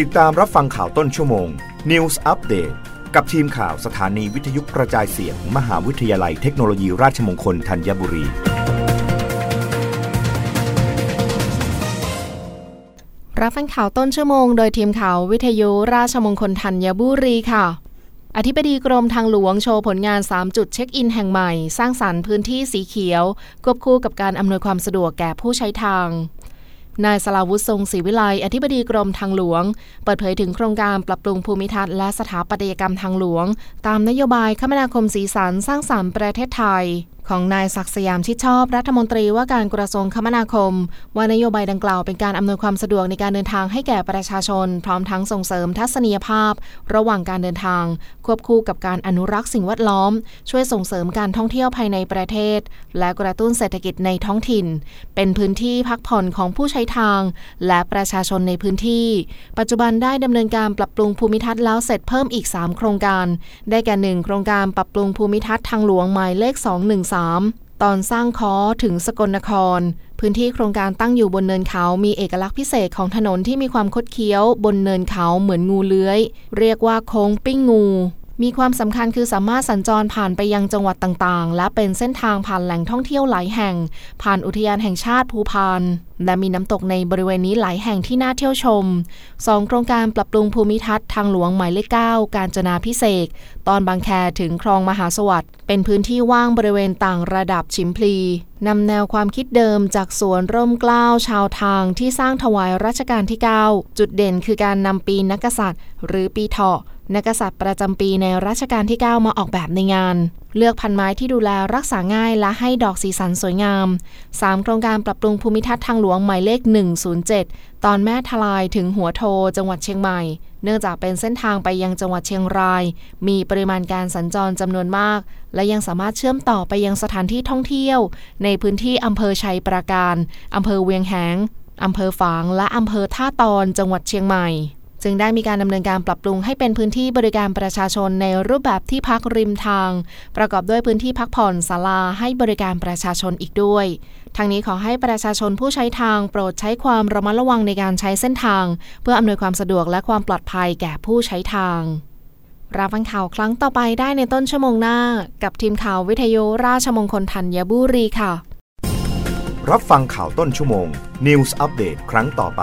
ติดตามรับฟังข่าวต้นชั่วโมง News Update กับทีมข่าวสถานีวิทยุกระจายเสียงมมหาวิทยาลัยเทคโนโลยีราชมงคลธัญบุรี รับฟังข่าวต้นชั่วโมงโดยทีมข่าววิทยุราชมงคลธัญบุรีค่ะ อธิบดีกรมทางหลวงโชว์ผลงาน 3 จุดเช็คอินแห่งใหม่ สร้างสรรค์พื้นที่สีเขียว ควบคู่กับการอำนวยความสะดวกแก่ผู้ใช้ทาง นายสลาวุฒิทรงศรีวิไลอธิบดีกรมทางหลวง เปิดเผยถึงโครงการปรับปรุงภูมิทัศน์และสถาปัตยกรรมทางหลวง ตามนโยบายคมนาคมสีสันสร้างสรรค์ประเทศไทย ของนายศักดิ์สยามชิดชอบรัฐมนตรีว่าการกระทรวงคมนาคม ว่านโยบายดังกล่าวเป็นการอำนวยความสะดวกในการเดินทางให้แก่ประชาชน พร้อมทั้งส่งเสริมทัศนียภาพ ระหว่างการเดินทาง ควบคู่กับการอนุรักษ์สิ่งแวดล้อม ช่วยส่งเสริมการท่องเที่ยวภายในประเทศ และกระตุ้นเศรษฐกิจในท้องถิ่น เป็นพื้นที่พักผ่อนของผู้ใช้ทาง และประชาชนในพื้นที่ ปัจจุบันได้ดำเนินการปรับปรุงภูมิทัศน์แล้วเสร็จเพิ่มอีก 3 โครงการ ได้แก่หนึ่งโครงการปรับปรุงภูมิทัศน์ทางหลวงหมายเลข3 ตอนสร้างคอถึงสกลนคร พื้นที่โครงการตั้งอยู่บนเนินเขา มีเอกลักษณ์พิเศษของถนนที่มีความคดเคี้ยว บนเนินเขาเหมือนงูเลื้อย เรียกว่าโค้งปิ้งงู มีความสำคัญคือสามารถสัญจรผ่านไปยังจังหวัดต่างๆ และเป็นเส้นทางผ่านแหล่งท่องเที่ยวหลายแห่ง ผ่านอุทยานแห่งชาติภูพานและมีน้ำตกในบริเวณนี้หลายแห่งที่น่าเที่ยวชม 2 โครงการปรับปรุงภูมิทัศน์ทางหลวงหมายเลข9การจนาพิเศษ ตอนบางแคถึงคลองมหาสวัสดิ์เป็นพื้นที่ว่างบริเวณต่างระดับชิมพลีนำแนวความคิดเดิมจากสวนร่มเกล้าชาวทางที่สร้างถวายรัชกาลที่ 9 จุดเด่นคือการนำปีนักกษัตริย์ หรือปีเถาะ นักษัตริย์ประจำปีในรัชกาลที่ 9 มาออกแบบในงาน เลือกพันไม้ที่ดูแลรักษาง่ายและให้ดอกสีสันสวยงาม 3 โครงการปรับปรุงภูมิทัศน์ทางหลวงหมายเลข 107 ตอนแม่ทลายถึงหัวโทจังหวัดเชียงใหม่ เนื่องจากเป็นเส้นทางไปยังจังหวัดเชียงราย มีปริมาณการสัญจรจำนวนมาก และยังสามารถเชื่อมต่อไปยังสถานที่ท่องเที่ยว ในพื้นที่อำเภอชัยปราการอำเภอเวียงแหงอำเภอฝาง และอำเภอท่าตอนจังหวัดเชียงใหม่ จึงได้มีการดำเนินการปรับปรุงให้เป็นพื้นที่บริการประชาชนในรูปแบบที่พักริมทาง ประกอบด้วยพื้นที่พักผ่อนศาลาให้บริการประชาชนอีกด้วย ทางนี้ขอให้ประชาชนผู้ใช้ทางโปรดใช้ความระมัดระวังในการใช้เส้นทาง เพื่ออำนวยความสะดวกและความปลอดภัยแก่ผู้ใช้ทางรับฟังข่าวครั้งต่อไปได้ในต้นชั่วโมงหน้า กับทีมข่าววิทยุราชมงคลธัญบุรีค่ะ รับฟังข่าวต้นชั่วโมง News Update ครั้งต่อไป